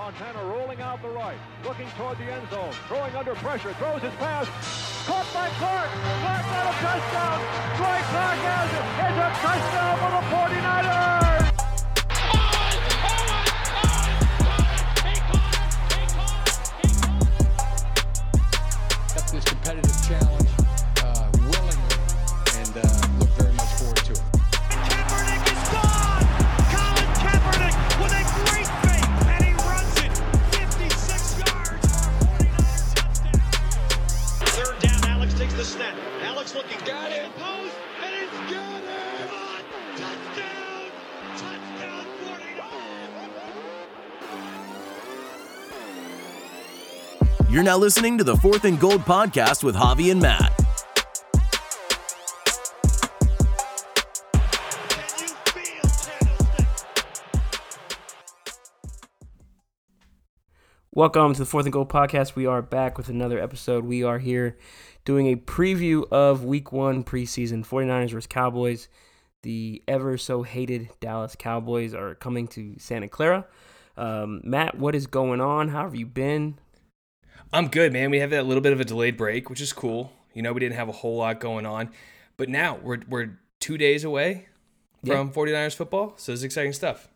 Montana rolling out the right, looking toward the end zone, throwing under pressure, throws his pass. Caught by Clark. Clark got a touchdown. Dwight Clark has it. It's a touchdown for the 49ers. You're now listening to the Fourth and Gold podcast with Javi and Matt. Welcome to the Fourth and Gold podcast. We are back with another episode. We are here doing a preview of week one preseason 49ers versus Cowboys. The ever so hated Dallas Cowboys are coming to Santa Clara. Um, Matt, what is going on? How have you been? I'm good, man. We have that little bit of a delayed break, which is cool. You know, we didn't have a whole lot going on. But now we're we're two days away Yeah. from 49ers football. So it's exciting stuff.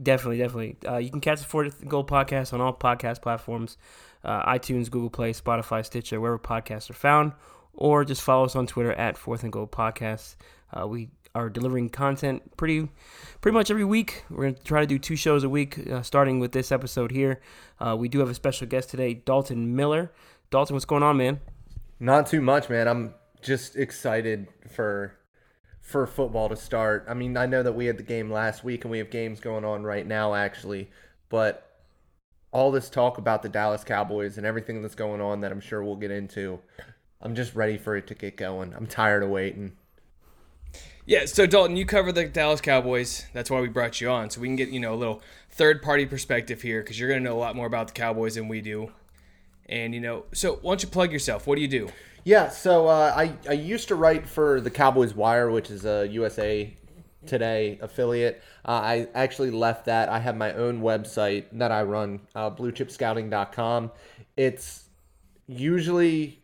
Definitely, definitely. Uh, you can catch the Fourth and Goal podcast on all podcast platforms uh, iTunes, Google Play, Spotify, Stitcher, wherever podcasts are found, or just follow us on Twitter at Fourth and Goal Podcast. Uh, we are delivering content pretty pretty much every week. We're going to try to do two shows a week, uh, starting with this episode here. Uh, we do have a special guest today, Dalton Miller. Dalton, what's going on, man? Not too much, man. I'm just excited for for football to start. I mean, I know that we had the game last week and we have games going on right now actually, but all this talk about the Dallas Cowboys and everything that's going on that I'm sure we'll get into, I'm just ready for it to get going. I'm tired of waiting. Yeah, so Dalton, you cover the Dallas Cowboys. That's why we brought you on. So we can get, you know, a little third party perspective here because you're going to know a lot more about the Cowboys than we do. And, you know, so why don't you plug yourself? What do you do? Yeah, so uh, I I used to write for the Cowboys Wire, which is a USA Today affiliate. Uh, I actually left that. I have my own website that I run, uh, BlueChipScouting.com. It's usually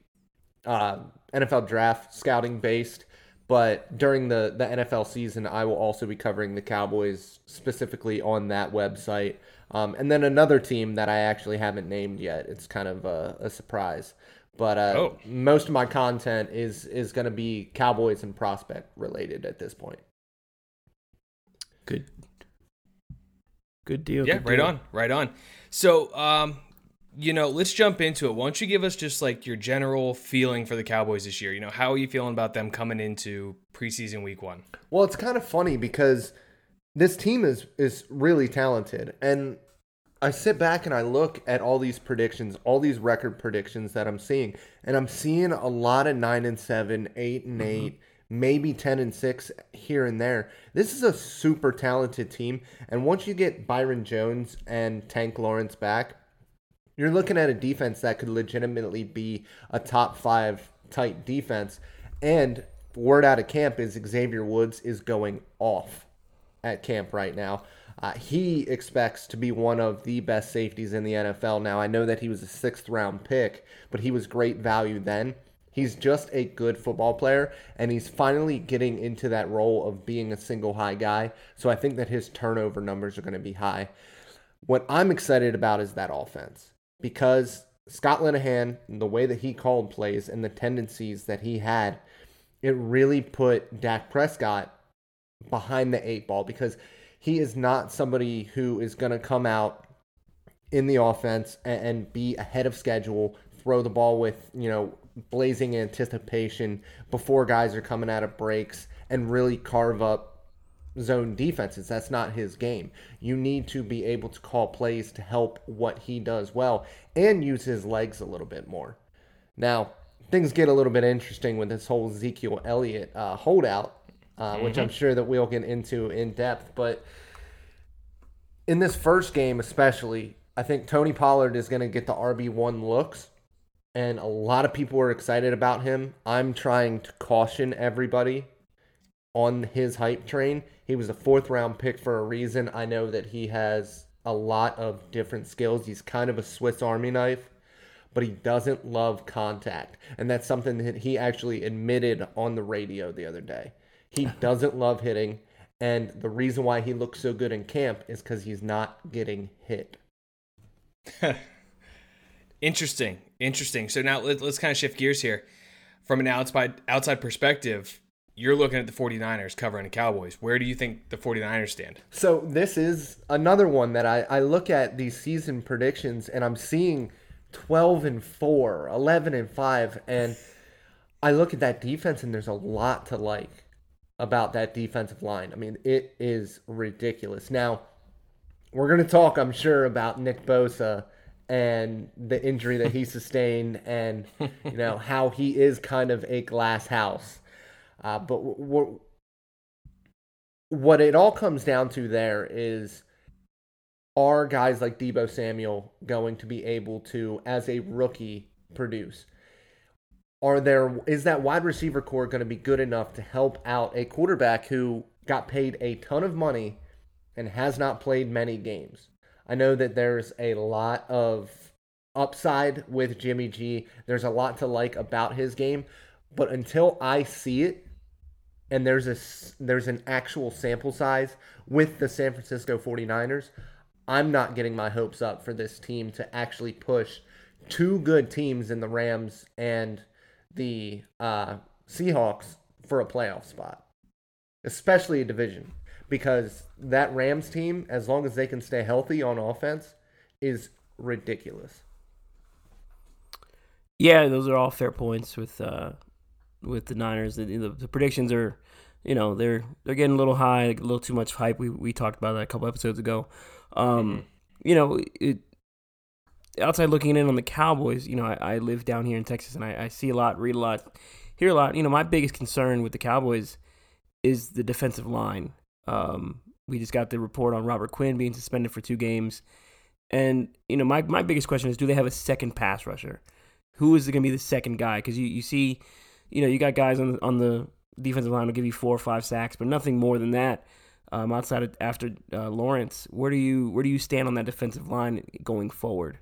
uh, NFL draft scouting based, but during the the NFL season, I will also be covering the Cowboys specifically on that website. Um, and then another team that I actually haven't named yet. It's kind of a, a surprise. But uh, Oh. most of my content is is going to be Cowboys and prospect related at this point. Good. Good deal. Yeah, good right deal. on, right on. So, um, you know, let's jump into it. Why don't you give us just like your general feeling for the Cowboys this year? You know, how are you feeling about them coming into preseason week one? Well, it's kind of funny because this team is is really talented, and I sit back and I look at all these predictions, all these record predictions that I'm seeing, and I'm seeing a lot of nine and seven, eight and mm-hmm. eight, maybe ten and six here and there. This is a super talented team, and once you get Byron Jones and Tank Lawrence back, you're looking at a defense that could legitimately be a top five tight defense. And word out of camp is Xavier Woods is going off at camp right now. Uh, he expects to be one of the best safeties in the NFL. Now, I know that he was a sixth round pick, but he was great value then. He's just a good football player, and he's finally getting into that role of being a single high guy. So I think that his turnover numbers are going to be high. What I'm excited about is that offense because Scott Linehan, the way that he called plays and the tendencies that he had, it really put Dak Prescott behind the eight ball because he is not somebody who is going to come out in the offense and, and be ahead of schedule, throw the ball with, you know, blazing anticipation before guys are coming out of breaks and really carve up zone defenses. That's not his game. You need to be able to call plays to help what he does well and use his legs a little bit more. Now, things get a little bit interesting with this whole Ezekiel Elliott uh, holdout, uh, which I'm sure that we'll get into in depth. But in this first game, especially, I think Tony Pollard is going to get the RB1 looks. And a lot of people are excited about him. I'm trying to caution everybody on his hype train. He was a fourth round pick for a reason. I know that he has a lot of different skills. He's kind of a Swiss Army knife, but he doesn't love contact. And that's something that he actually admitted on the radio the other day. He doesn't love hitting. And the reason why he looks so good in camp is because he's not getting hit. Interesting. Interesting. So now let, us kind of shift gears here. From an outside outside perspective, you're looking at the 49ers covering the Cowboys. Where do you think the 49ers stand? So this is another one that I, I look at these season predictions and I'm seeing 12 and 4, 11 and 5 and I look at that defense and there's a lot to like about that defensive line. I mean, it is ridiculous. Now, we're going to talk, I'm sure, about Nick Bosa and the injury that he sustained and you know how he is kind of a glass house. Uh, but what it all comes down to there is are guys like Deebo Samuel going to be able to, as a rookie, produce? Are there is that wide receiver core going to be good enough to help out a quarterback who got paid a ton of money and has not played many games? I know that there's a lot of upside with Jimmy G. There's a lot to like about his game, but until I see it and there's a there's an actual sample size with the San Francisco 49ers, I'm not getting my hopes up for this team to actually push two good teams in the Rams and the uh, Seahawks for a playoff spot, especially a division because that Rams team, as long as they can stay healthy on offense, is ridiculous. Yeah, those are all fair points with uh, with the Niners. The, the, the, predictions are, you know, they're they're getting a little high, a little too much hype. We we talked about that a couple episodes ago. Um, mm-hmm. You know, it, outside looking in on the Cowboys, you know, I, I live down here in Texas and I, I see a lot, read a lot, hear a lot. You know, my biggest concern with the Cowboys is the defensive line. Um, we just got the report on Robert Quinn being suspended for two games. And, you know, my, my biggest question is do they have a second pass rusher? Who is going to be the second guy? Because you, you see, you know, you got guys on, on the defensive line will give you four or five sacks, but nothing more than that. Um, outside of after uh, Lawrence, where do you where do you stand on that defensive line going forward?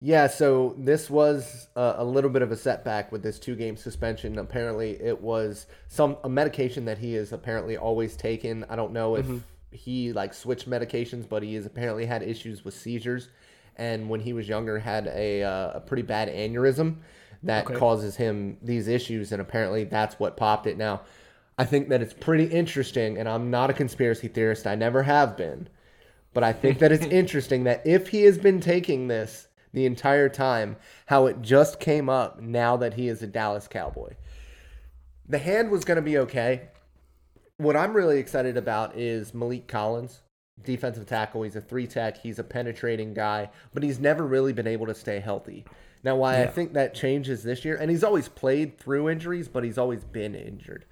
Yeah, so this was a, a, little bit of a setback with this two-game suspension. Apparently, it was some a medication that he is apparently always taken. I don't know if mm-hmm. he like switched medications, but he has apparently had issues with seizures, and when he was younger, had a uh, a pretty bad aneurysm that okay. causes him these issues, and apparently that's what popped it. Now, I think that it's pretty interesting, and I'm not a conspiracy theorist. I never have been, but I think that it's interesting that if he has been taking this the entire time how it just came up now that he is a Dallas Cowboy. The hand was going to be okay. What I'm really excited about is Maliek Collins, defensive tackle. He's a three tech, he's a penetrating guy, but he's never really been able to stay healthy. Now, why yeah. I think that changes this year, and he's always played through injuries, but he's always been injured.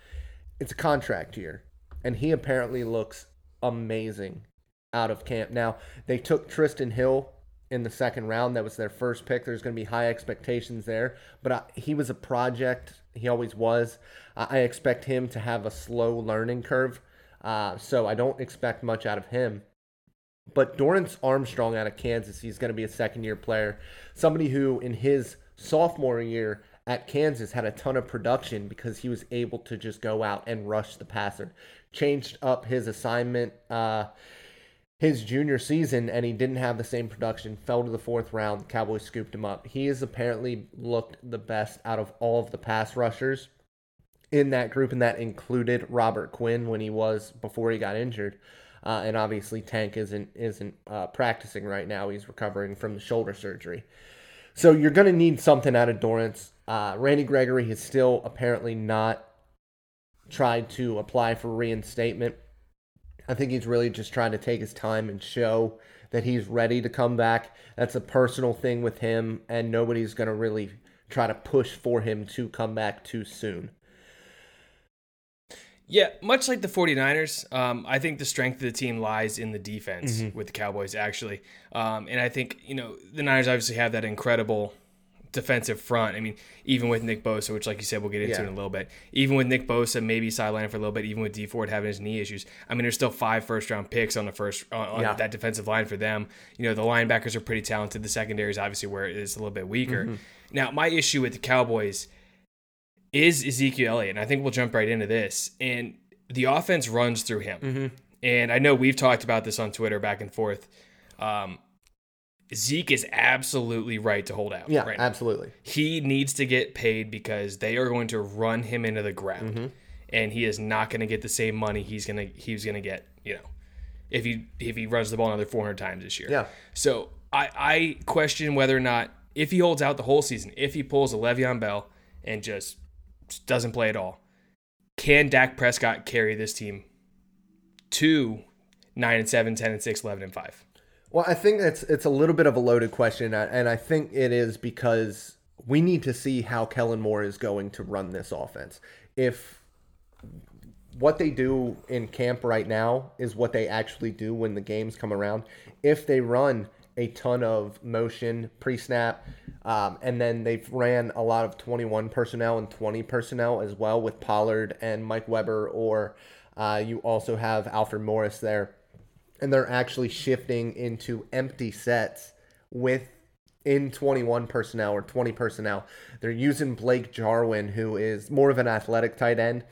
It's a contract year, and he apparently looks amazing out of camp. Now, they took Trysten Hill in the second round. That was their first pick. There's going to be high expectations there. But I, he was a project. He always was. I expect him to have a slow learning curve. Uh, so I don't expect much out of him. But Dorance Armstrong out of Kansas, he's going to be a second year player. Somebody who, in his sophomore year at Kansas, had a ton of production because he was able to just go out and rush the passer. Changed up his assignment. Uh, his junior season and he didn't have the same production, fell to the fourth round. The Cowboys scooped him up. He has apparently looked the best out of all of the pass rushers in that group, and that included Robert Quinn when he was before he got injured. Uh, and obviously, Tank isn't isn't uh, practicing right now. He's recovering from the shoulder surgery. So you're going to need something out of Dorance. Uh, Randy Gregory has still apparently not tried to apply for reinstatement. I think he's really just trying to take his time and show that he's ready to come back. That's a personal thing with him, and nobody's going to really try to push for him to come back too soon. Yeah, much like the 49ers, um, I think the strength of the team lies in the defense mm-hmm. with the Cowboys, actually. Um, and I think, you know, the Niners obviously have that incredible defensive front. I mean, even with Nick Bosa, which, like you said, we'll get into Yeah. in a little bit. Even with Nick Bosa, maybe sidelined for a little bit. Even with D Ford having his knee issues, I mean, there's still five first round picks on the first on, on Yeah. that defensive line for them. You know, the linebackers are pretty talented. The secondary is obviously where it is a little bit weaker. Mm-hmm. Now, my issue with the Cowboys is Ezekiel Elliott, and I think we'll jump right into this. And the offense runs through him. Mm-hmm. And I know we've talked about this on Twitter back and forth. Um, Zeke is absolutely right to hold out. Yeah, right now. absolutely. He needs to get paid because they are going to run him into the ground, Mm-hmm. and he is not going to get the same money he's gonna he's gonna get. You know, if he if he runs the ball another 400 times this year. Yeah. So I I question whether or not if he holds out the whole season, if he pulls a Le'Veon Bell and just doesn't play at all, can Dak Prescott carry this team to nine and seven, 10 and six, 11 and five? Well, I think it's it's a little bit of a loaded question, and I think it is because we need to see how Kellen Moore is going to run this offense. If what they do in camp right now is what they actually do when the games come around, if they run a ton of motion pre-snap, um, and then they've ran a lot of 21 personnel and 20 personnel as well with Pollard and Mike Weber, or uh, you also have Alfred Morris there and they're actually shifting into empty sets with in 21 personnel or 20 personnel. They're using Blake Jarwin, who is more of an athletic tight end,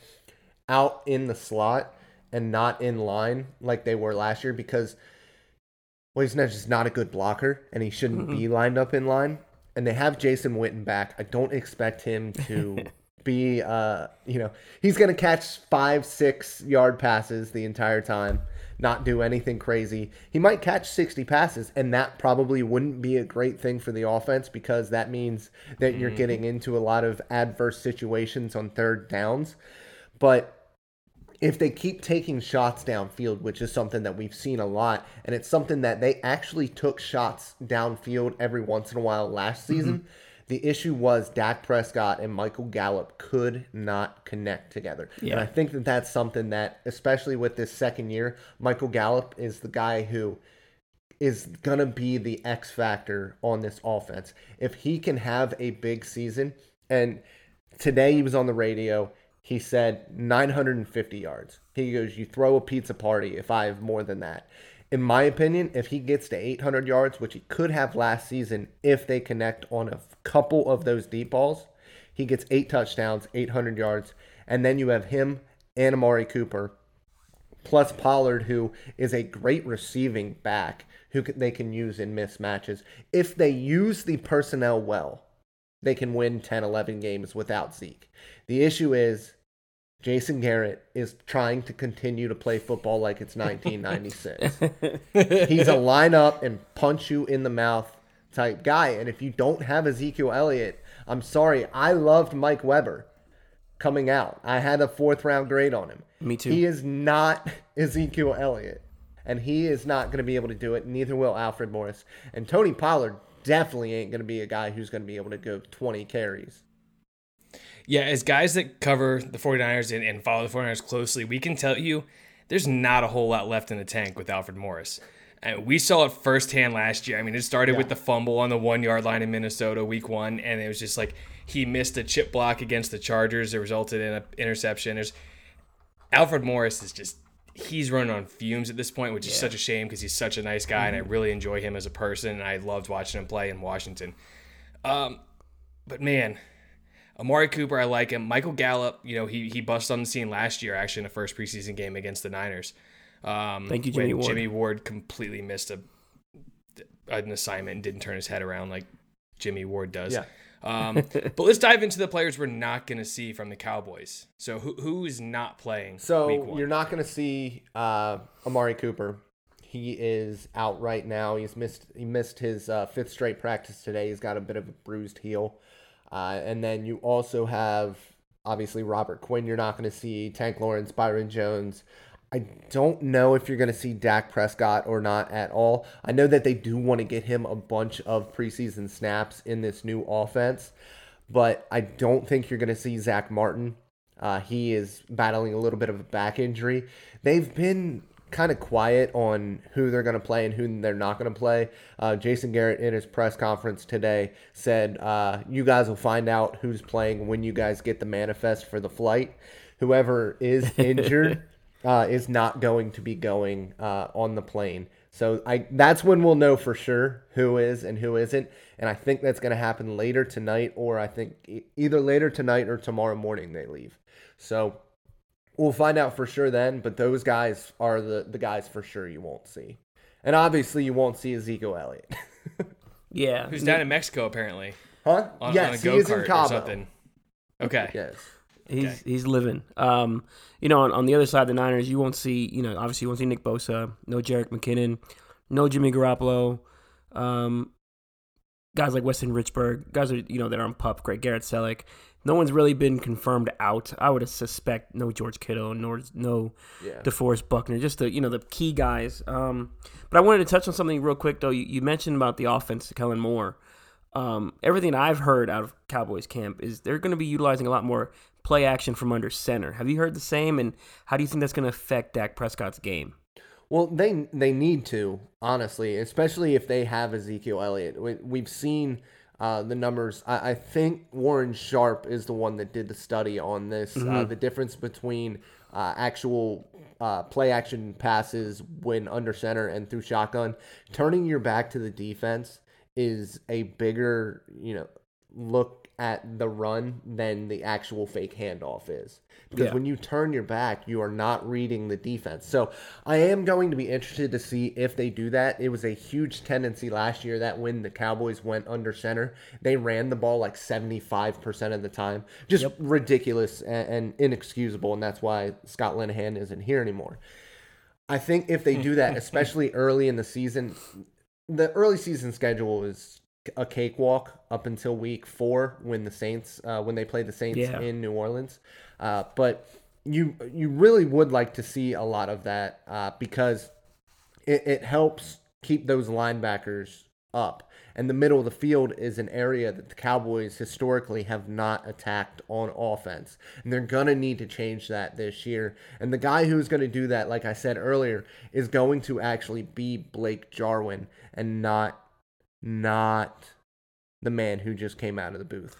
out in the slot and not in line like they were last year because well, he's not just not a good blocker and he shouldn't be lined up in line. And they have Jason Witten back. I don't expect him to be uh you know, he's gonna catch five, six yard passes the entire time, not do anything crazy. He might catch sixty passes, and that probably wouldn't be a great thing for the offense because that means that you're getting into a lot of adverse situations on third downs. But if they keep taking shots downfield, which is something that we've seen a lot, and it's something that they actually took shots downfield every once in a while last mm-hmm. season. The issue was Dak Prescott and Michael Gallup could not connect together. And I think that that's something that, especially with this second year, Michael Gallup is the guy who is going to be the X factor on this offense. If he can have a big season, and today he was on the radio, he said 950 yards. He goes, You throw a pizza party if I have more than that. In my opinion, if he gets to 800 yards, which he could have last season if they connect on a couple of those deep balls, he gets eight touchdowns, 800 yards, and then you have him and Amari Cooper plus Pollard, who is a great receiving back who they can use in mismatches. If they use the personnel well, they can win 10, 11 games without Zeke. The issue is Jason Garrett is trying to continue to play football like it's 1996. He's a line up and punch you in the mouth type guy. And if you don't have Ezekiel Elliott, I'm sorry. I loved Mike Weber coming out. I had a fourth round grade on him. Me too. He is not Ezekiel Elliott. And he is not going to be able to do it. Neither will Alfred Morris. And Tony Pollard definitely ain't going to be a guy who's going to be able to go 20 carries. Yeah, as guys that cover the 49ers and, and follow the 49ers closely, we can tell you there's not a whole lot left in the tank with Alfred Morris. And we saw it firsthand last year. I mean, it started with the fumble on the one yard line in Minnesota week one, and it was just like he missed a chip block against the Chargers that resulted in an interception. There's Alfred Morris is just he's running on fumes at this point, which is such a shame because he's such a nice guy and I really enjoy him as a person and I loved watching him play in Washington. Um, but man, Amari Cooper, I like him. Michael Gallup, you know, he he busted on the scene last year actually in the first preseason game against the Niners. Um, Thank you, Jimmy Ward. Jimmy Ward completely missed a an assignment and didn't turn his head around like Jimmy Ward does. Yeah. Um, but let's dive into the players we're not going to see from the Cowboys. So who who is not playing? So you're not going to see uh, Amari Cooper. He is out right now. He's missed. He missed his uh, fifth straight practice today. He's got a bit of a bruised heel. Uh, and then you also have obviously Robert Quinn. You're not going to see Tank Lawrence, Byron Jones. I don't know if you're going to see Dak Prescott or not at all. I know that they do want to get him a bunch of preseason snaps in this new offense, but I don't think you're going to see Zach Martin. Uh, he is battling a little bit of a back injury. They've been kind of quiet on who they're going to play and who they're not going to play. Uh, Jason Garrett in his press conference today said, uh, "You guys will find out who's playing when you guys get the manifest for the flight. Whoever is injured uh, is not going to be going uh, on the plane." So I that's when we'll know for sure who is and who isn't, and I think that's going to happen later tonight, or I think e- either later tonight or tomorrow morning they leave. So we'll find out for sure then. But those guys are the the guys for sure you won't see, and obviously you won't see Ezekiel Elliott. Yeah. Who's down in Mexico apparently huh? on, yes, on a he is in kart or Cabo. something. Okay. Yes. He's Okay. he's living. Um, you know, on, on the other side of the Niners, you won't see. You know, obviously you won't see Nick Bosa, no Jerick McKinnon, no Jimmy Garoppolo, um, guys like Weston Richburg, guys are you know that are on pup. Great Garrett Celek. No one's really been confirmed out. I would suspect no George Kittle, nor no Yeah. DeForest Buckner, just the you know the key guys. Um, but I wanted to touch on something real quick though. You, you mentioned about the offense, to Kellen Moore. Um, everything I've heard out of Cowboys camp is they're going to be utilizing a lot more play action from under center. Have you heard the same? And how do you think that's going to affect Dak Prescott's game? Well, they they need to honestly, especially if they have Ezekiel Elliott. We, we've seen uh, the numbers. I, I think Warren Sharp is the one that did the study on this. Uh, the difference between uh, actual uh, play action passes when under center and through shotgun, turning your back to the defense is a bigger you know look at the run than the actual fake handoff is. Because Yeah. when you turn your back, you are not reading the defense. So I am going to be interested to see if they do that. It was a huge tendency last year that when the Cowboys went under center, they ran the ball like 75% of the time. Just ridiculous and, and inexcusable. And that's why Scott Linehan isn't here anymore. I think if they do that, especially early in the season, the early season schedule is a cakewalk up until week four when the Saints uh, when they play the Saints Yeah. in New Orleans. Uh, but you you really would like to see a lot of that uh, because it, it helps keep those linebackers up. And the middle of the field is an area that the Cowboys historically have not attacked on offense. And they're going to need to change that this year. And the guy who's going to do that, like I said earlier, is going to actually be Blake Jarwin and not not the man who just came out of the booth.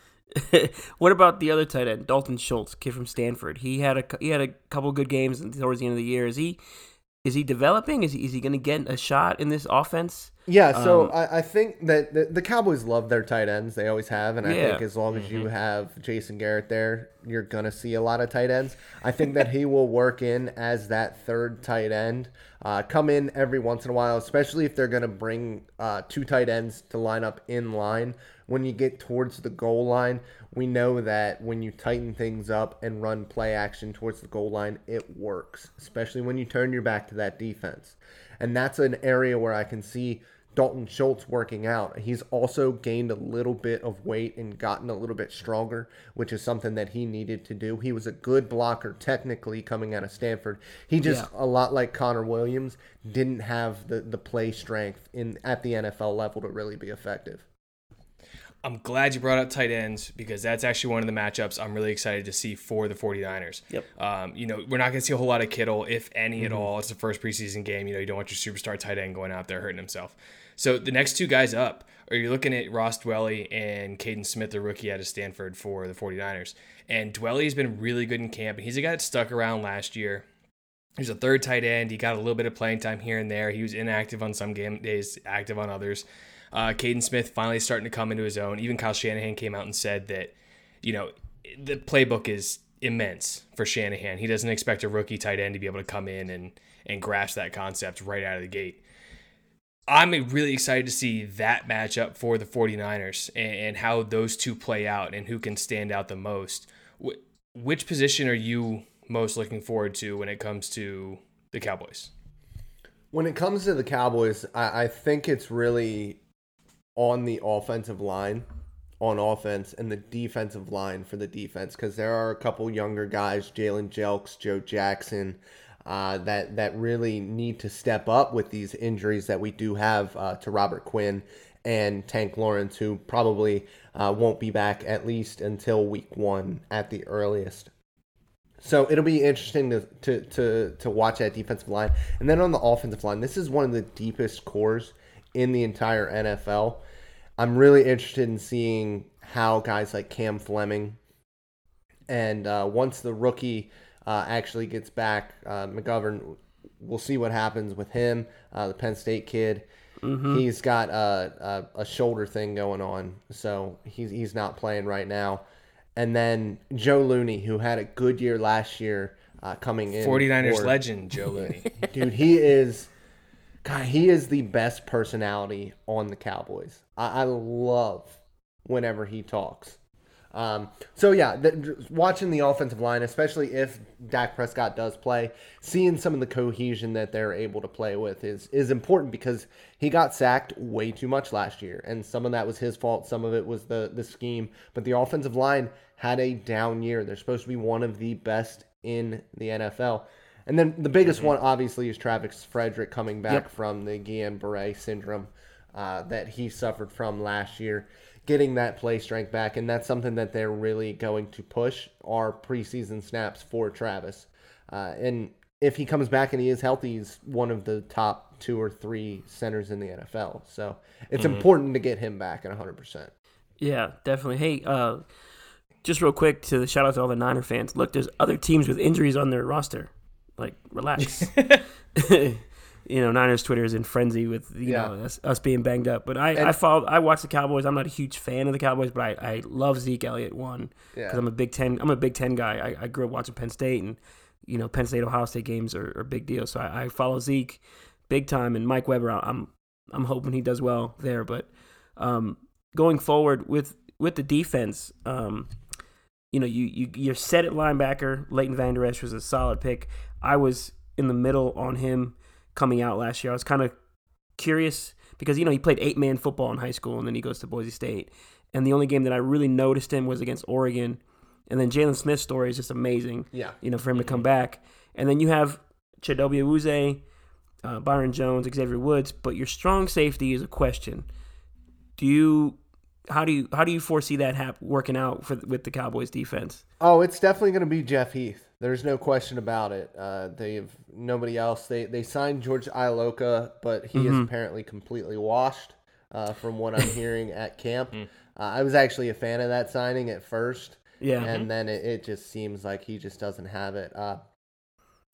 what about the other tight end, Dalton Schultz, kid from Stanford? He had a he had a couple good games towards the end of the year. Is he is he developing? Is he, is he going to get a shot in this offense? Yeah, so Um, I, I think that the, the Cowboys love their tight ends. They always have, and I Yeah. think as long as you have Jason Garrett there, you're gonna see a lot of tight ends. I think that he will work in as that third tight end, uh, come in every once in a while, especially if they're gonna bring uh, two tight ends to line up in line. When you get towards the goal line, we know that when you tighten things up and run play action towards the goal line, it works, especially when you turn your back to that defense. And that's an area where I can see Dalton Schultz working out. He's also gained a little bit of weight and gotten a little bit stronger, which is something that he needed to do. He was a good blocker technically coming out of Stanford. He just Yeah. a lot like Connor Williams didn't have the, the play strength in at the NFL level to really be effective. I'm glad you brought up tight ends because that's actually one of the matchups I'm really excited to see for the 49ers. Yep. Um, you know, we're not going to see a whole lot of Kittle, if any at all. It's the first preseason game. You know, you don't want your superstar tight end going out there hurting himself. So the next two guys up are you're looking at Ross Dwelley and Kaden Smith, the rookie out of Stanford for the 49ers. And Dwelley's been really good in camp, and he's a guy that stuck around last year. He's a third tight end. He got a little bit of playing time here and there. He was inactive on some game days, active on others. Uh, Kaden Smith finally starting to come into his own. Even Kyle Shanahan came out and said that, you know, the playbook is immense for Shanahan. He doesn't expect a rookie tight end to be able to come in and and grasp that concept right out of the gate. I'm really excited to see that matchup for the 49ers and, and how those two play out and who can stand out the most. Wh- which position are you most looking forward to when it comes to the Cowboys? When it comes to the Cowboys, I, I think it's really on the offensive line, on offense, and the defensive line for the defense because there are a couple younger guys, Jalen Jelks, Joe Jackson, uh, that that really need to step up with these injuries that we do have uh, to Robert Quinn and Tank Lawrence, who probably uh, won't be back at least until week one at the earliest. So it'll be interesting to, to, to, to watch that defensive line. And then on the offensive line, this is one of the deepest cores in the entire NFL. I'm really interested in seeing how guys like Cam Fleming and uh, once the rookie uh, actually gets back, uh, McGovern, we'll see what happens with him, uh, the Penn State kid. He's got a, a, a shoulder thing going on, so he's, he's not playing right now. And then Joe Looney, who had a good year last year uh, coming in. 49ers for- legend Joe Looney. dude he is god he is the best personality on the cowboys. I, I love whenever he talks. Um, so yeah the, watching the offensive line especially if Dak Prescott does play seeing some of the cohesion that they're able to play with is is important because he got sacked way too much last year and some of that was his fault some of it was the the scheme. But the offensive line had a down year. They're supposed to be one of the best in the NFL and then the biggest one, obviously, is Travis Frederick coming back from the Guillain-Barré syndrome uh, that he suffered from last year, getting that play strength back, and that's something that they're really going to push are preseason snaps for Travis. Uh, and if he comes back and he is healthy, he's one of the top two or three centers in the NFL. So it's important to get him back at 100%. Yeah, definitely. Hey, uh, just real quick to shout out to all the Niner fans. Look, there's other teams with injuries on their roster. Like, relax. you know, Niners Twitter is in frenzy with you Yeah. know us, us being banged up. But I, I follow, I watch the Cowboys. I'm not a huge fan of the Cowboys, but I, I love Zeke Elliott one because Yeah. I'm a Big Ten. I'm a Big Ten guy. I, I grew up watching Penn State, and you know, Penn State Ohio State games are, are big deals. So I, I follow Zeke big time, and Mike Weber. I'm I'm hoping he does well there. But um, going forward with with the defense, um, you know, you, you you're set at linebacker. Leighton Vander Esch was a solid pick. I was in the middle on him coming out last year. I was kind of curious because you know he played eight man football in high school and then he goes to Boise State. And the only game that I really noticed him was against Oregon. And then Jaylon Smith's story is just amazing. Yeah. You know, for him to come back. And then you have Chidobe Awuzie, uh, Byron Jones, Xavier Woods, but your strong safety is a question. Do you how do you how do you foresee that hap- working out for with the Cowboys defense? Oh, it's definitely going to be Jeff Heath. There's no question about it. Uh, they've nobody else. They they signed George Iloka, but he is apparently completely washed. Uh, from what I'm hearing at camp, uh, I was actually a fan of that signing at first, Yeah. and then it, it just seems like he just doesn't have it. Uh,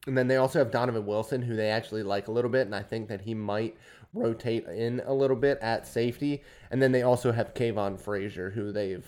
and then they also have Donovan Wilson, who they actually like a little bit, and I think that he might rotate in a little bit at safety. And then they also have Kavon Frazier, who they've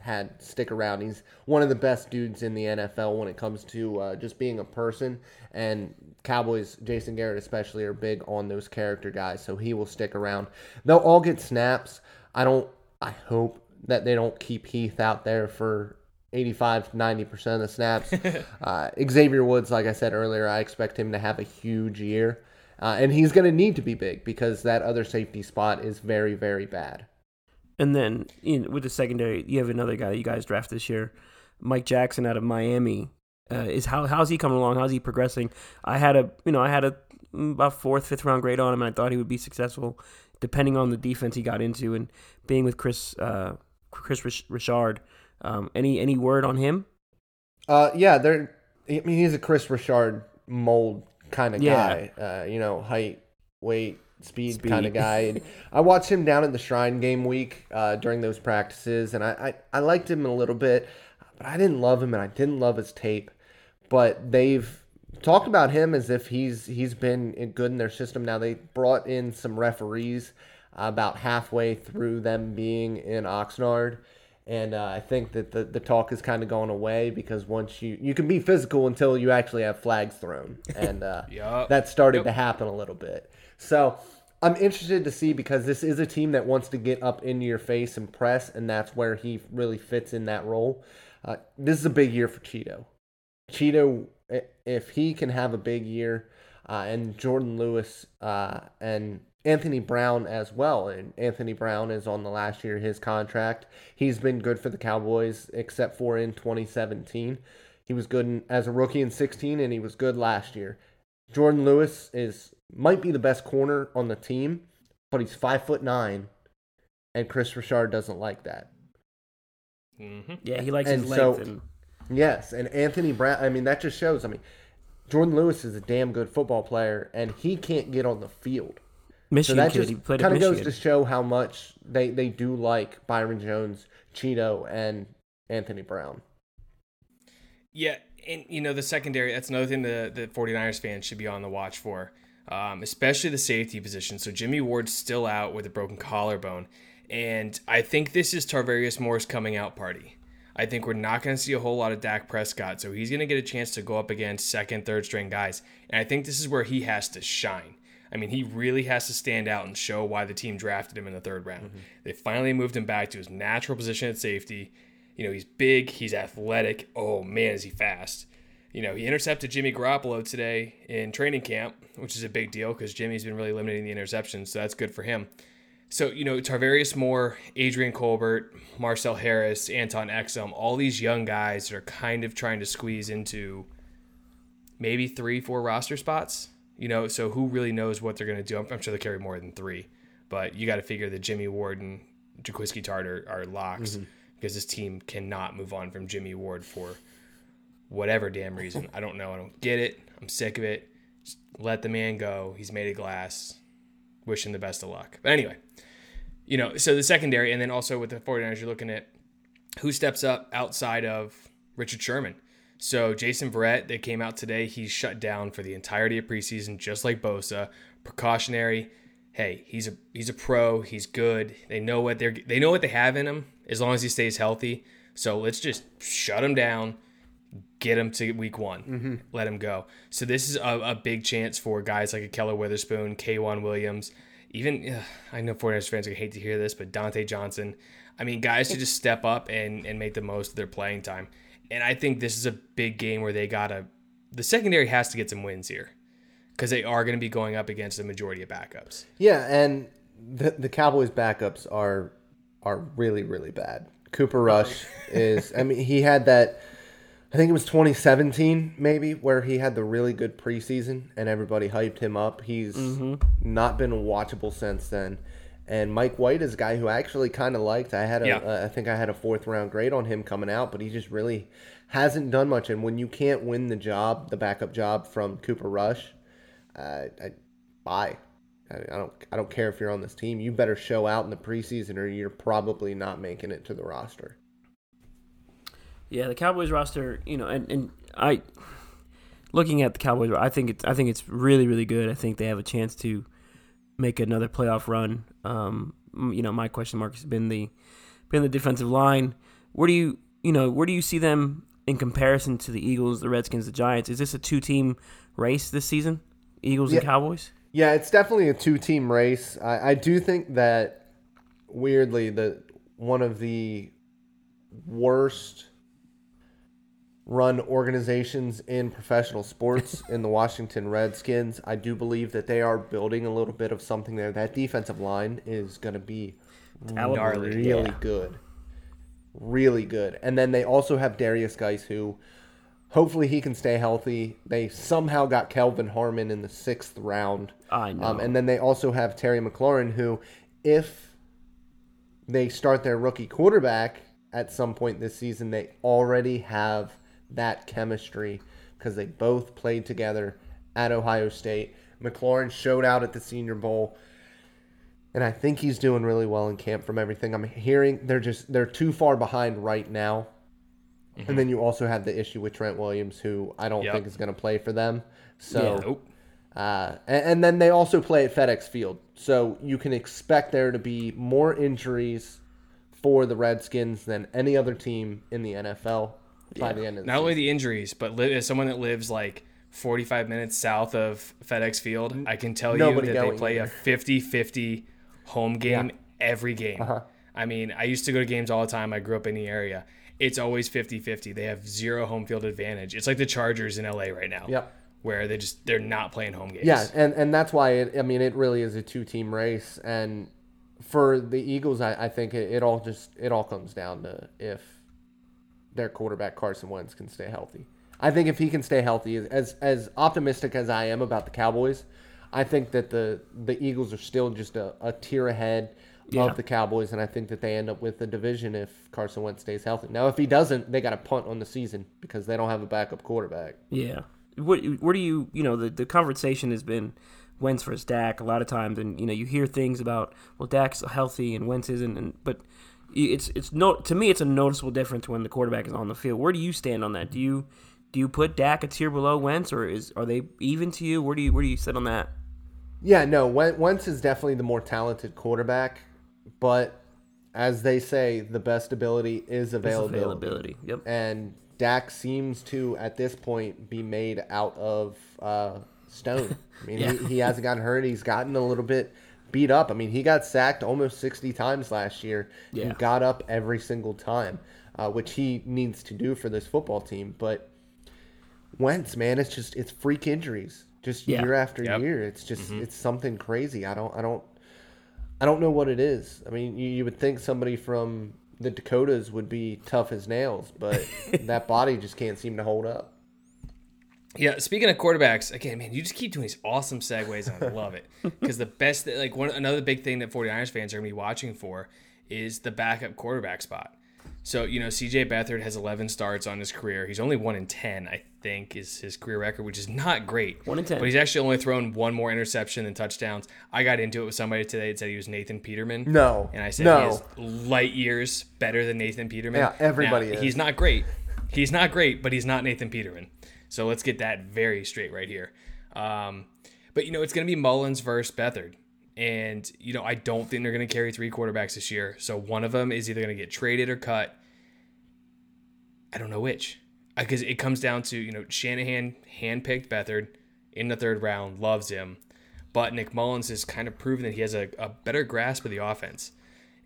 had stick around. He's one of the best dudes in the NFL when it comes to uh, just being a person. And Cowboys, Jason Garrett especially, are big on those character guys, so he will stick around. They'll all get snaps. I don't. I hope that they don't keep Heath out there for 85 90% of the snaps. uh, Xavier Woods, like I said earlier, I expect him to have a huge year. Uh, and he's going to need to be big because that other safety spot is very, very bad. And then you know, with the secondary, you have another guy that you guys drafted this year, Mike Jackson out of Miami. Uh, is how how's he coming along? How's he progressing? I had a you know I had a mm, about fourth fifth round grade on him, and I thought he would be successful, depending on the defense he got into and being with Chris uh, Chris Rich- Richard. Um, any any word on him? Uh, yeah, they're. I mean, he's a Kris Richard mold kind of Yeah. guy. Uh, you know, height, weight, speed, Speed. kind of guy. And I watched him down at the Shrine game week uh, during those practices, and I, I I liked him a little bit, but I didn't love him, and I didn't love his tape. But they've talked about him as if he's he's been good in their system. Now they brought in some referees about halfway through them being in Oxnard. And uh, I think that the, the talk is kind of gone away because once you you can be physical until you actually have flags thrown, and uh, Yup. that started to happen a little bit. So I'm interested to see because this is a team that wants to get up into your face and press, and that's where he really fits in that role. Uh, this is a big year for Cheeto. Cheeto, if he can have a big year, uh, and Jourdan Lewis uh, and Anthony Brown as well. And Anthony Brown is on the last year of his contract. He's been good for the Cowboys, except for in 2017. He was good in, as a rookie in 16, and he was good last year. Jourdan Lewis is might be the best corner on the team, but he's five foot nine, and Kris Richard doesn't like that. hmm Yeah, he likes And his so- length. and Yes, and Anthony Brown. I mean, that just shows. I mean, Jourdan Lewis is a damn good football player, and he can't get on the field. So Michigan that kid. just He played at kind of goes to show how much they they do like Byron Jones, Cheeto, and Anthony Brown. Yeah, and you know the secondary. That's another thing the the 49ers fans should be on the watch for, um, especially the safety position. So Jimmy Ward's still out with a broken collarbone, and I think this is Tarvarius Moore's coming out party. I think we're not going to see a whole lot of Dak Prescott, so he's going to get a chance to go up against second, third string guys, and I think this is where he has to shine. I mean, he really has to stand out and show why the team drafted him in the third round. They finally moved him back to his natural position at safety. You know, he's big, he's athletic. Oh man, is he fast! You know, he intercepted Jimmy Garoppolo today in training camp, which is a big deal because Jimmy's been really limiting the interceptions, so that's good for him. So, you know, Tarvarius Moore, Adrian Colbert, Marcel Harris, Antone Exum, all these young guys that are kind of trying to squeeze into maybe three, four roster spots. You know, so who really knows what they're going to do? I'm, I'm sure they carry more than three, but you got to figure that Jimmy Ward and Jaquiski Tartt are locks mm-hmm. Because this team cannot move on from Jimmy Ward for whatever damn reason. I don't know. I don't get it. I'm sick of it. Just let the man go. He's made of glass. Wish him the best of luck. But anyway, you know, so the secondary, and then also with the 49ers, you're looking at who steps up outside of Richard Sherman. So Jason Verrett, that came out today, he's shut down for the entirety of preseason, just like Bosa. Precautionary. Hey, he's a he's a pro. He's good. They know what they're they know what they have in him as long as he stays healthy. So let's just shut him down, get him to week one, mm-hmm. let him go. So this is a, a big chance for guys like Ahkello Witherspoon, K'Waun Williams, even ugh, I know 49ers fans are gonna hate to hear this, but Dontae Johnson. I mean, guys to just step up and and make the most of their playing time. And I think this is a big game where they gotta the secondary has to get some wins here because they are going to be going up against the majority of backups. Yeah, and the the Cowboys backups are are really really bad. Cooper Rush is. I mean, he had that. I think it was 2017 maybe where he had the really good preseason and everybody hyped him up. He's not been watchable since then. And Mike White is a guy who I actually kind of liked. I had a, Yeah. uh, I think I had a fourth round grade on him coming out, but he just really hasn't done much. And when you can't win the job, the backup job from Cooper Rush, uh, I, bye. I, don't I don't care if you're on this team. You better show out in the preseason, or you're probably not making it to the roster. Yeah, the Cowboys roster, you know, and, and I looking at the Cowboys, I think it's I think it's really really good. I think they have a chance to make another playoff run. Um, you know, my question mark has been the been the defensive line. Where do you you know where do you see them in comparison to the Eagles, the Redskins, the Giants? Is this a two team race this season? Eagles and Cowboys. Yeah, it's definitely a two team race. I, I do think that weirdly that one of the worst run organizations in professional sports in the Washington Redskins. I do believe that they are building a little bit of something there. That defensive line is going to be really yeah. good. Really good. And then they also have Derrius Guice who hopefully he can stay healthy. They somehow got Kelvin Harmon in the sixth round. I know. Um, and then they also have Terry McLaurin, who, if they start their rookie quarterback at some point this season, they already have that chemistry because they both played together at Ohio State. McLaurin showed out at the Senior Bowl. And I think he's doing really well in camp from everything I'm hearing. They're just they're too far behind right now. And then you also have the issue with Trent Williams, who I don't Yep. think is going to play for them. So Nope. uh, and, and then they also play at FedEx Field. So you can expect there to be more injuries for the Redskins than any other team in the NFL by the end of the season. Not only the injuries, but li- as someone that lives like 45 minutes south of FedEx Field, I can tell you that they play a either. 50 50 home game every game. Uh-huh. I mean, I used to go to games all the time. I grew up in the area. It's always 50 50. They have zero home field advantage. It's like the Chargers in LA right now. Yep. Where they just, they're not playing home games. Yeah, and, and that's why it, I mean it really is a two team race. And for the Eagles, I, I think it, it all just it all comes down to if their quarterback Carson Wentz can stay healthy. I think if he can stay healthy, as as optimistic as I am about the Cowboys, I think that the the Eagles are still just a, a tier ahead. Yeah. of the Cowboys, and I think that they end up with the division if Carson Wentz stays healthy. Now, if he doesn't, they got to punt on the season because they don't have a backup quarterback. Yeah. What where do you you know the the conversation has been Wentz versus Dak a lot of times, and you know you hear things about well Dak's healthy and Wentz isn't, and but it's it's no to me it's a noticeable difference when the quarterback is on the field. Where do you stand on that? Do you do you put Dak a tier below Wentz, or is are they even to you? Where do you where do you sit on that? Yeah, no, Wen- Wentz is definitely the more talented quarterback, but as they say, the best ability is It's availability. availability. Yep. And Dak seems to, at this point, be made out of uh, stone. I mean, Yeah. he, he hasn't gotten hurt. He's gotten a little bit beat up. I mean, he got sacked almost 60 times last year Yeah. and got up every single time, uh, which he needs to do for this football team. But Wentz, man, it's just it's freak injuries, just Yeah. year after Yep. year. It's just it's something crazy. I don't I don't I don't know what it is. I mean, you, you would think somebody from the Dakotas would be tough as nails, but that body just can't seem to hold up. Yeah, speaking of quarterbacks, again, man, you just keep doing these awesome segues, and I love it. Because the best, like one another big thing that 49ers fans are gonna be watching for is the backup quarterback spot. So you know, C.J. Beathard has 11 starts on his career. He's only one in 10, I think, is his career record, which is not great. One in 10. But he's actually only thrown one more interception than touchdowns. I got into it with somebody today that said he was Nathan Peterman. No. and I said No. he is light years better than Nathan Peterman. Yeah, everybody Now, is. He's not great. He's not great, but he's not Nathan Peterman. So let's get that very straight right here. Um, but you know, it's going to be Mullens versus Beathard. And you know, I don't think they're going to carry three quarterbacks this year. So one of them is either going to get traded or cut. I don't know which. Because it comes down to, you know, Shanahan handpicked Beathard in the third round, loves him. But Nick Mullens has kind of proven that he has a, a better grasp of the offense.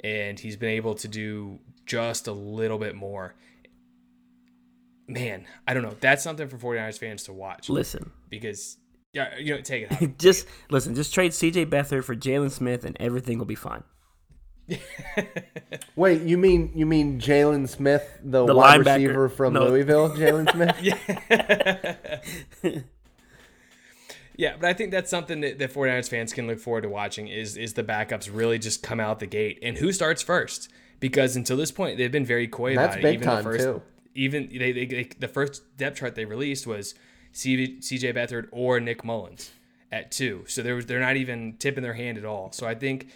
And he's been able to do just a little bit more. Man, I don't know. That's something for 49ers fans to watch. Listen, Because, yeah, you know, take it out. just listen. Just trade C.J. Beathard for Jaylon Smith, and everything will be fine. Wait, you mean you mean Jaylon Smith, the, The wide linebacker. receiver from No. Louisville, Jalen Smith? Yeah, but I think that's something that, that 49ers fans can look forward to watching is is the backups really just come out the gate and who starts first because until this point they've been very coy That's about it. big Even time, the first, too. Even they, they, they the first depth chart they released was C, CJ Beathard or Nick Mullens at two, so they're they're not even tipping their hand at all. So I think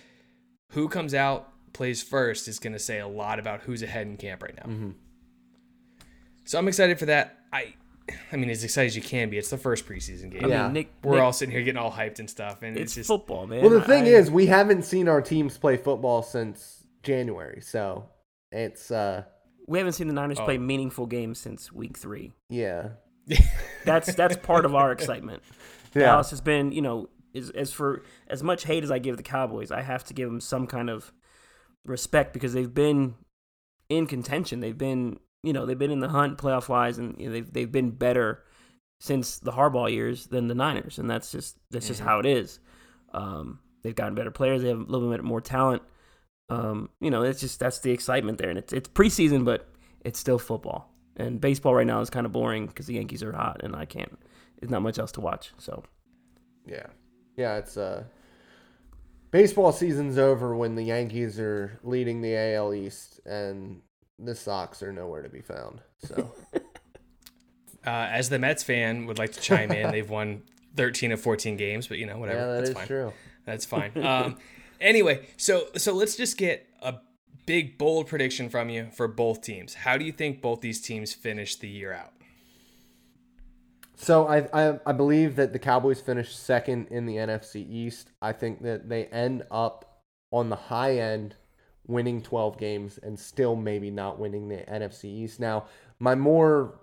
who comes out plays first is going to say a lot about who's ahead in camp right now. Mm-hmm. So I'm excited for that. I. I mean, as excited as you can be. It's the first preseason game. I Yeah. mean, Nick, We're Nick- all sitting here getting all hyped and stuff, and It's it's, just football, man. Well, the thing I- is, we haven't seen our teams play football since January, so it's uh, we haven't seen the Niners Oh. play meaningful games since week three. yeah, That's that's part of our excitement. Yeah. Dallas has been, you know, as, as for as much hate as I give the Cowboys, I have to give them some kind of respect because they've been in contention. They've been, you know, they've been in the hunt playoff wise, and you know, they've they've been better since the Harbaugh years than the Niners, and that's just that's just how it is. Um, they've gotten better players. They have a little bit more talent. Um, you know, it's just that's the excitement there, and it's it's preseason, but it's still football. And baseball right now is kind of boring because the Yankees are hot, and I can't. There's not much else to watch. So yeah, yeah. It's uh, baseball season's over when the Yankees are leading the AL East and the Sox are nowhere to be found. So uh, as the Mets fan would like to chime in. They've won 13 of 14 games, but you know whatever. yeah, that That's is fine. true. That's fine. Um, anyway, so so let's just get a big bold prediction from you for both teams. How do you think both these teams finish the year out? So I, I I believe that the Cowboys finished second in the NFC East. I think that they end up on the high end winning 12 games and still maybe not winning the NFC East. Now, my more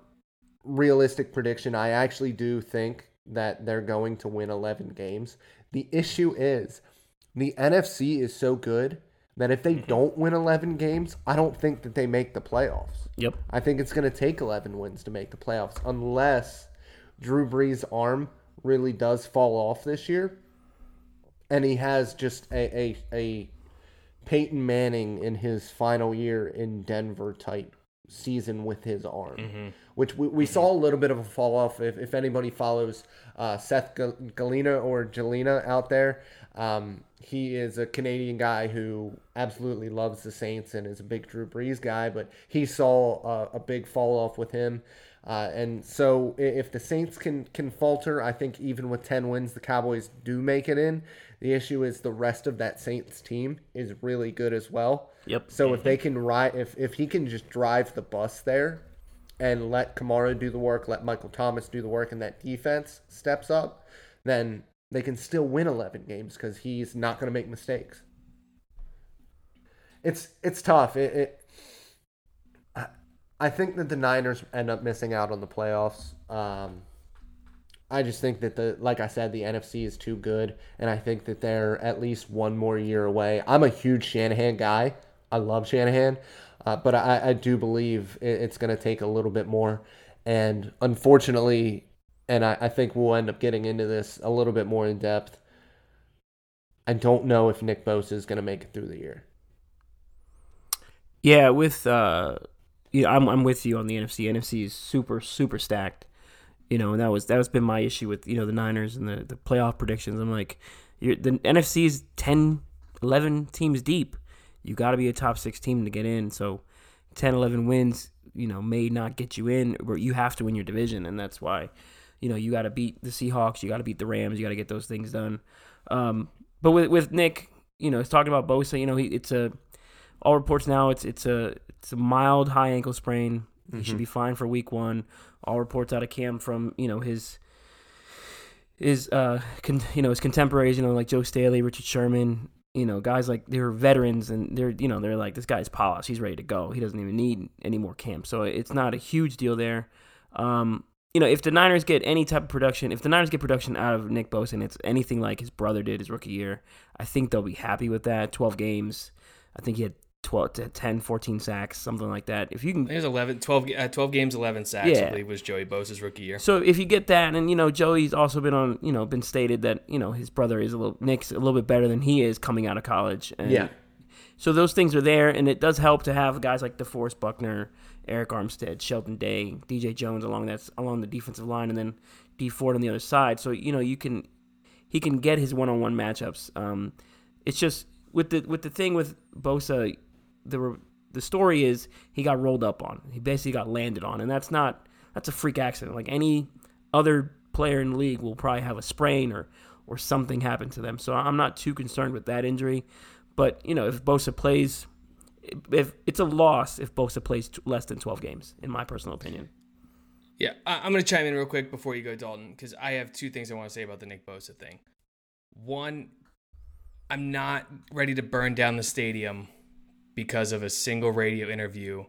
realistic prediction, I actually do think that they're going to win 11 games. The issue is the NFC is so good that if they mm-hmm. don't win 11 games, I don't think that they make the playoffs. yep, I think it's going to take 11 wins to make the playoffs unless Drew Brees' arm really does fall off this year and he has just a, a, a Peyton Manning in his final year in Denver type season with his arm, which we, we saw a little bit of a fall off. If, if anybody follows uh, Seth Gal- Galina or Jelena out there, Um, he is a Canadian guy who absolutely loves the Saints and is a big Drew Brees guy, but he saw a, a big fall off with him. Uh, and so if the Saints can can falter, I think even with 10 wins, the Cowboys do make it in. The issue is the rest of that Saints team is really good as well. Yep. So if they can ride, if if he can just drive the bus there, and let Kamara do the work, let Michael Thomas do the work, and that defense steps up, then they can still win 11 games because he's not going to make mistakes. It's it's tough. It, it I think that the Niners end up missing out on the playoffs. Um, I just think that the like I said, the NFC is too good, and I think that they're at least one more year away. I'm a huge Shanahan guy. I love Shanahan, uh, but I, I do believe it, it's going to take a little bit more. And unfortunately, and I, I think we'll end up getting into this a little bit more in depth. I don't know if Nick Bosa is going to make it through the year. Yeah, with uh, yeah, I'm I'm with you on the NFC. NFC is super super stacked. You know, and that was that has been my issue with you know the Niners and the the playoff predictions. I'm like, the NFC is 10, 11 teams deep. You got to be a top six team to get in. So, 10, 11 wins, you know, may not get you in, but you have to win your division, and that's why, you know, you got to beat the Seahawks, you got to beat the Rams, you got to get those things done. Um, but with with Nick, you know, he's talking about Bosa. You know, he, it's a all reports now it's it's a it's a mild high ankle sprain. He should be fine for week one. All reports out of camp from you know his his uh con, you know his contemporaries you know like Joe Staley, Richard Sherman, you know guys like they're veterans and they're you know they're like this guy's polished. He's ready to go. He doesn't even need any more camp. So it's not a huge deal there. Um, you know, if the Niners get any type of production, if the Niners get production out of Nick Bosa and it's anything like his brother did his rookie year, I think they'll be happy with that. 12 games. I think he had 12 to 10, 14 sacks, something like that. If you can There's 11, 12, uh, 12 games, 11 sacks, Yeah. I believe was Joey Bosa's rookie year. So if you get that, and you know Joey's also been on, you know, been stated that you know his brother is a little Nick's a little bit better than he is coming out of college. And Yeah. So those things are there, and it does help to have guys like DeForest Buckner, Arik Armstead, Sheldon Day, DJ Jones along that along the defensive line, and then Dee Ford on the other side. So you know you can he can get his one on one matchups. Um, it's just with the with the thing with Bosa, the the story is he got rolled up on. He basically got landed on, and that's not that's a freak accident. Like any other player in the league will probably have a sprain or or something happen to them. So I'm not too concerned with that injury. But you know, if Bosa plays, if it's a loss if Bosa plays less than 12 games, in my personal opinion. Yeah, I'm going to chime in real quick before you go, Dalton, because I have two things I want to say about the Nick Bosa thing. One, I'm not ready to burn down the stadium because of a single radio interview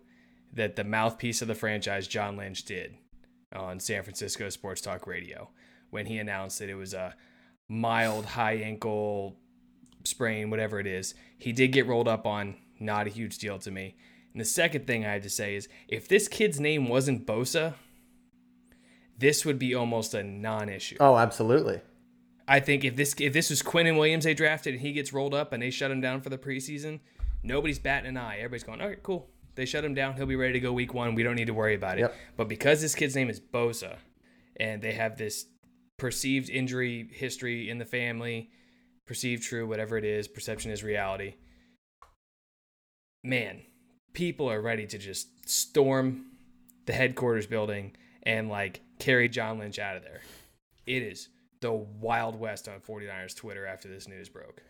that the mouthpiece of the franchise, John Lynch, did on San Francisco Sports Talk Radio when he announced that it was a mild high ankle sprain, whatever it is. He did get rolled up on, not a huge deal to me. And the second thing I had to say is if this kid's name wasn't Bosa, this would be almost a non-issue. Oh, absolutely. I think if this if this was Quinnen Williams they drafted and he gets rolled up and they shut him down for the preseason, nobody's batting an eye. Everybody's going, all right, cool. They shut him down. He'll be ready to go week one. We don't need to worry about it. Yep. But because this kid's name is Bosa, and they have this perceived injury history in the family, perceived true, whatever it is, perception is reality. Man, people are ready to just storm the headquarters building and like carry John Lynch out of there. It is the Wild West on 49ers Twitter after this news broke.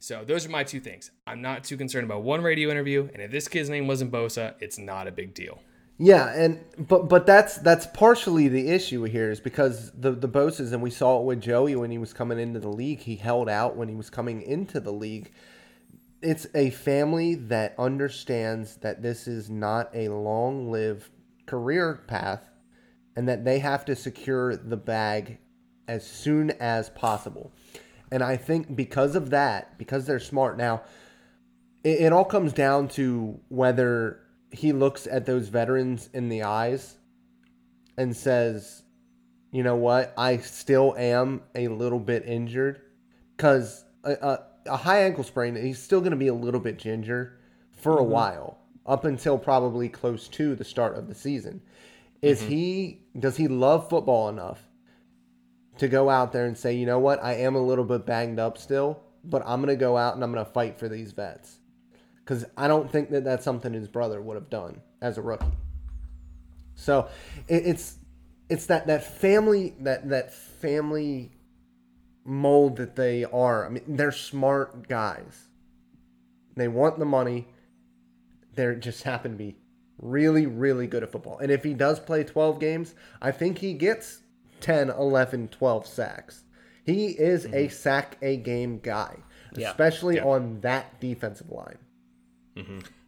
So those are my two things. I'm not too concerned about one radio interview, and if this kid's name wasn't Bosa, it's not a big deal. Yeah, and but but that's that's partially the issue here is because the the Bosa's and we saw it with Joey when he was coming into the league. He held out when he was coming into the league. It's a family that understands that this is not a long-lived career path, and that they have to secure the bag as soon as possible. And I think because of that, because they're smart now, it, it all comes down to whether he looks at those veterans in the eyes and says, you know what, I still am a little bit injured. Because a, a, a high ankle sprain, he's still going to be a little bit ginger for a mm-hmm. while, up until probably close to the start of the season. Is mm-hmm. he, does he love football enough to go out there and say, you know what, I am a little bit banged up still, but I'm gonna go out and I'm gonna fight for these vets because I don't think that that's something his brother would have done as a rookie. So it, it's it's that that family that that family mold that they are. I mean, they're smart guys. They want the money. They just happen to be really, really good at football. And if he does play 12 games, I think he gets 10, 11, 12 sacks. He is a sack a game guy, Yeah. especially Yeah. on that defensive line.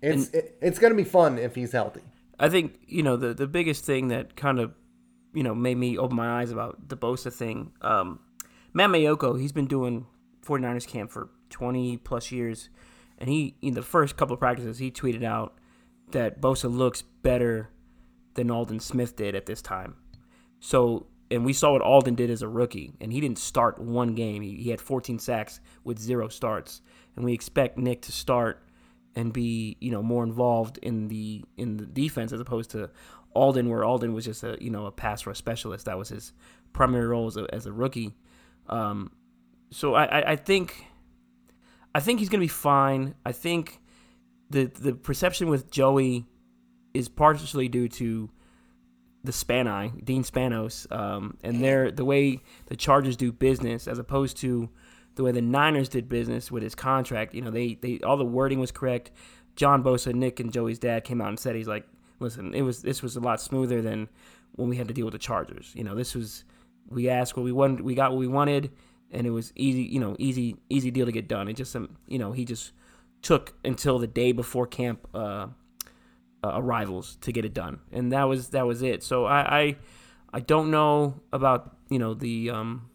It's it, it's going to be fun if he's healthy. I think you know the the biggest thing that kind of you know made me open my eyes about the Bosa thing. Um, Matt Maiocco, he's been doing 49ers camp for 20 plus years, and he in the first couple of practices he tweeted out that Bosa looks better than Aldon Smith did at this time. So, and we saw what Aldon did as a rookie, and he didn't start one game. He, he had 14 sacks with zero starts, and we expect Nick to start and be, you know, more involved in the in the defense as opposed to Aldon, where Aldon was just a you know a pass rush specialist. That was his primary role as a, as a rookie. Um, so I, I, I think I think he's gonna be fine. I think the the perception with Joey is partially due to the Spani, Dean Spanos, um, and their the way the Chargers do business as opposed to the way the Niners did business with his contract. You know, they they all the wording was correct. John Bosa, Nick, and Joey's dad came out and said he's like, listen, it was this was a lot smoother than when we had to deal with the Chargers. You know, this was we asked what we wanted, we got what we wanted, and it was easy. You know, easy easy deal to get done. It just um, you know he just took until the day before camp. Uh, uh, arrivals to get it done, and that was that was it. So I, I I don't know about you know the um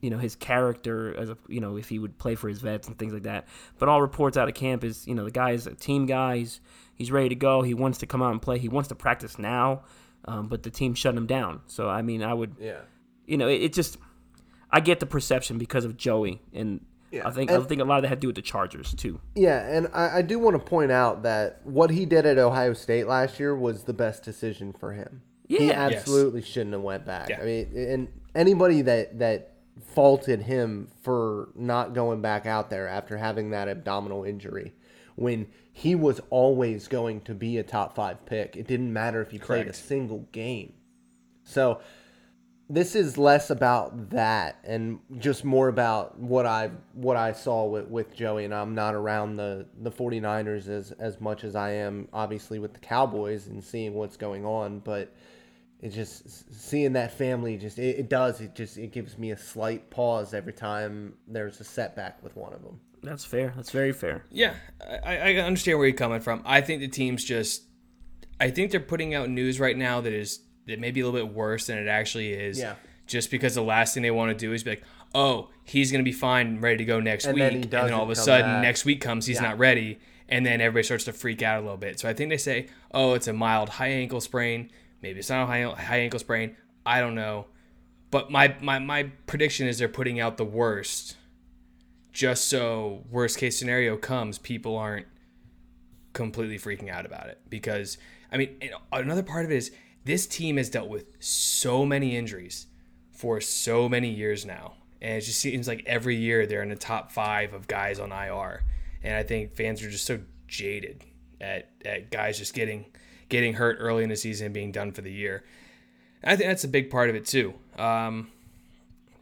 you know his character as a you know if he would play for his vets and things like that. But all reports out of camp is you know the guy is a team guy. He's, he's ready to go. He wants to come out and play. He wants to practice now, um, but the team shut him down. So I mean I would Yeah. you know it, it just I get the perception because of Joey and. Yeah, I think and- I think a lot of that had to do with the Chargers too. Yeah, and I, I do want to point out that what he did at Ohio State last year was the best decision for him. he Yeah. absolutely shouldn't have went back. Yeah. I mean, and anybody that that faulted him for not going back out there after having that abdominal injury, when he was always going to be a top five pick, it didn't matter if he played a single game. So this is less about that and just more about what I what I saw with, with Joey and I'm not around the, the 49ers as, as much as I am obviously with the Cowboys and seeing what's going on but it just seeing that family just it, it does it just it gives me a slight pause every time there's a setback with one of them. That's fair. That's very fair. Yeah, I, I understand where you're coming from. I think the team's just, I think they're putting out news right now that is that may be a little bit worse than it actually is. Yeah. Just because the last thing they want to do is be like, oh, he's gonna be fine, and ready to go next And week, then and then all of a sudden back. next week comes, he's Yeah. not ready, and then everybody starts to freak out a little bit. So I think they say, oh, it's a mild high ankle sprain. Maybe it's not a high, high ankle sprain. I don't know. But my, my, my prediction is they're putting out the worst just so worst case scenario comes, people aren't completely freaking out about it. Because I mean, another part of it is this team has dealt with so many injuries for so many years now, and it just seems like every year they're in the top five of guys on IR, and I think fans are just so jaded at at guys just getting getting hurt early in the season and being done for the year. I think that's a big part of it too. Um,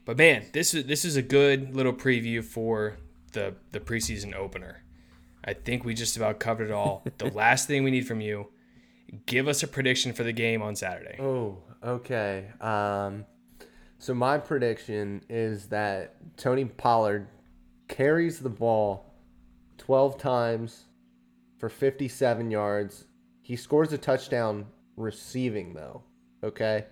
but man, this is this is a good little preview for the the preseason opener. I think we just about covered it all. the last thing we need from you, give us a prediction for the game on Saturday. Oh, okay. Um, so my prediction is that Tony Pollard carries the ball 12 times for 57 yards. He scores a touchdown receiving though. Okay.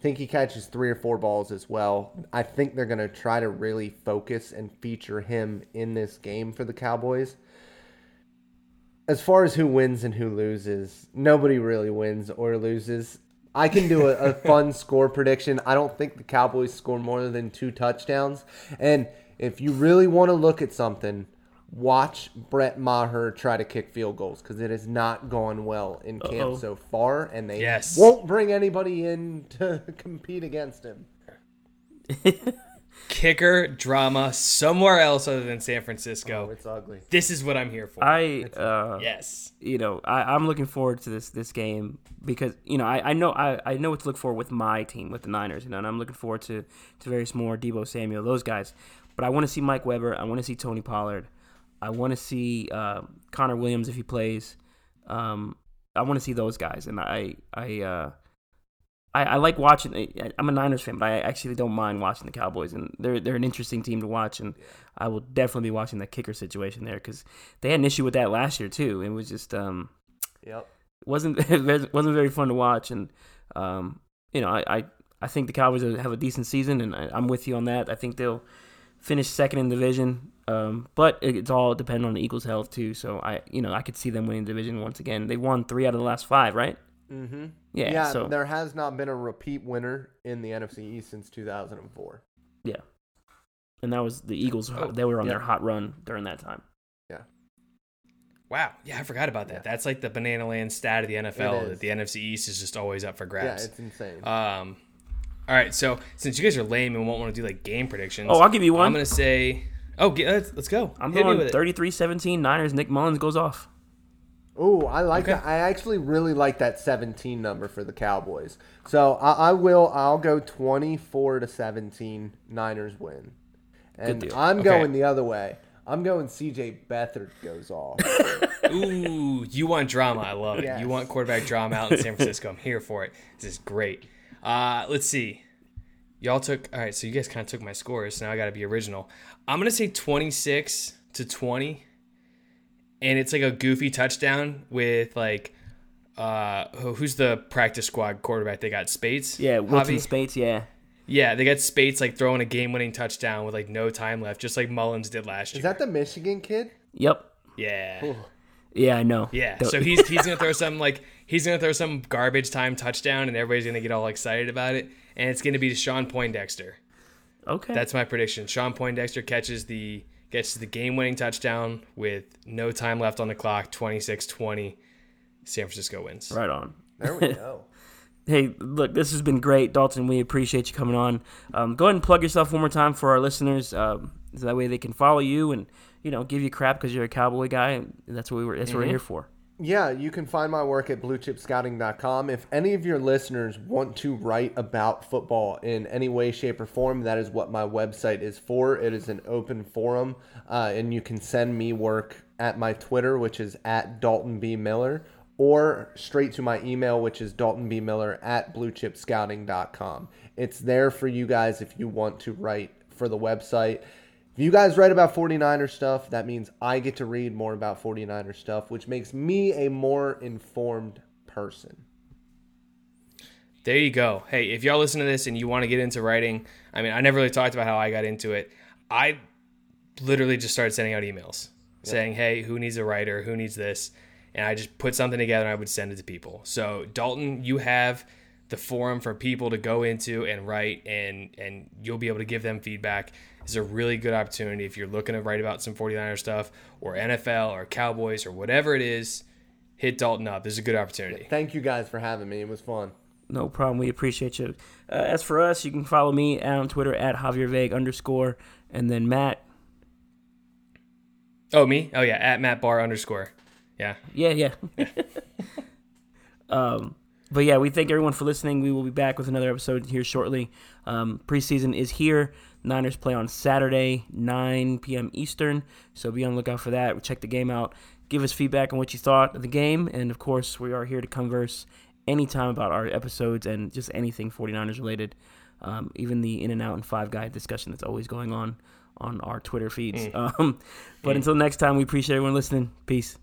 think he catches three or four balls as well. I think they're going to try to really focus and feature him in this game for the Cowboys. As far as who wins and who loses, nobody really wins or loses. I can do a, a fun score prediction. I don't think the Cowboys score more than two touchdowns. And if you really want to look at something, watch Brett Maher try to kick field goals because it has not gone well in camp Uh-oh. so far, and they Yes. won't bring anybody in to compete against him. kicker drama somewhere else other than San Francisco. Oh, it's ugly. this is what I'm here for. I uh, yes. you know, I, I'm looking forward to this this game because you know I, I know I, I know what to look for with my team with the Niners, you know, and I'm looking forward to to Various more Deebo Samuel, those guys. But I want to see Mike Weber. I want to see Tony Pollard. I want to see uh, Connor Williams if he plays. Um, I want to see those guys, and I I uh, I, I like watching. I- I'm a Niners fan, but I actually don't mind watching the Cowboys, and they're they're an interesting team to watch, and I will definitely be watching the kicker situation there because they had an issue with that last year too. It was just um, Yep. wasn't wasn't very fun to watch, and um, you know, I, I I think the Cowboys have a decent season, and I, I'm with you on that. I think they'll finish second in the division, um, but it's all dependent on the Eagles' health too. So I, you know, I could see them winning the division once again. They won three out of the last five, right? Mm-hmm. Yeah. Yeah, so there has not been a repeat winner in the NFC East since 2004. yeah, and that was the Eagles. Oh, they were on their hot run during that time. Yeah. Wow. Yeah, I forgot about that. Yeah. That's like the banana land stat of the NFL that the NFC East is just always up for grabs. Yeah, it's insane. um, all right. So since you guys are lame and won't want to do like game predictions, Oh, I'll give you one. I'm gonna say. Oh, let's, let's go. I'm Hit going with it. 33-17 Niners. Nick Mullens goes off. Ooh, I like Okay. that. I actually really like that 17 number for the Cowboys. So I, I will. I'll go 24 to 17. Niners win. And deal. I'm Okay. going the other way. I'm going CJ Beathard goes off. Ooh, you want drama? I love it. Yes. You want quarterback drama out in San Francisco? I'm here for it. This is great. Uh, let's see. Y'all took all right. So you guys kind of took my scores. So now I got to be original. I'm gonna say 26 to 20, and it's like a goofy touchdown with like, uh, who's the practice squad quarterback? They got Spates. Yeah, Wilson Javi? Spates. Yeah. Yeah, they got Spates like throwing a game-winning touchdown with like no time left, just like Mullens did last year. Is that the Michigan kid? Yep. yeah. Yeah, I know. Yeah, The- so he's he's gonna throw some like he's gonna throw some garbage time touchdown, and everybody's gonna get all excited about it, and it's gonna be Sean Poindexter. okay. That's my prediction. Sean Poindexter catches the gets to the game winning touchdown with no time left on the clock, 26-20. San Francisco wins. right on. There we go. Hey, look, this has been great, Dalton. We appreciate you coming on. Um, go ahead and plug yourself one more time for our listeners, um, so that way they can follow you and you know give you crap because you're a cowboy guy. And that's what we were. That's what we're here for. Yeah, you can find my work at bluechipscouting.com. If any of your listeners want to write about football in any way, shape, or form, that is what my website is for. It is an open forum, uh, and you can send me work at my Twitter, which is at Dalton B. Miller, or straight to my email, which is daltonbmiller at bluechipscouting.com. It's there for you guys if you want to write for the website. If you guys write about 49er stuff, that means I get to read more about 49er stuff, which makes me a more informed person. There you go. Hey, if y'all listen to this and you want to get into writing, I mean, I never really talked about how I got into it. I literally just started sending out emails saying, "Hey, who needs a writer? Who needs this?" And I just put something together and I would send it to people. So, Dalton, you have the forum for people to go into and write and and you'll be able to give them feedback. It's a really good opportunity if you're looking to write about some 49er stuff or NFL or Cowboys or whatever it is, hit Dalton up. This is a good opportunity. Thank you guys for having me. It was fun. No problem. We appreciate you. Uh, as for us, you can follow me on Twitter at Javier Vague underscore, and then Matt. Oh, me? Oh, yeah, at Matt Bar underscore. Yeah. Yeah, yeah. um, but yeah, we thank everyone for listening. We will be back with another episode here shortly. Um, preseason is here. Niners play on Saturday, 9 p.m. Eastern. So be on the lookout for that. Check the game out. Give us feedback on what you thought of the game. And of course, we are here to converse anytime about our episodes and just anything 49ers related. Um, even the in and out and five guy discussion that's always going on on our Twitter feeds. Um, but until next time, we appreciate everyone listening. Peace.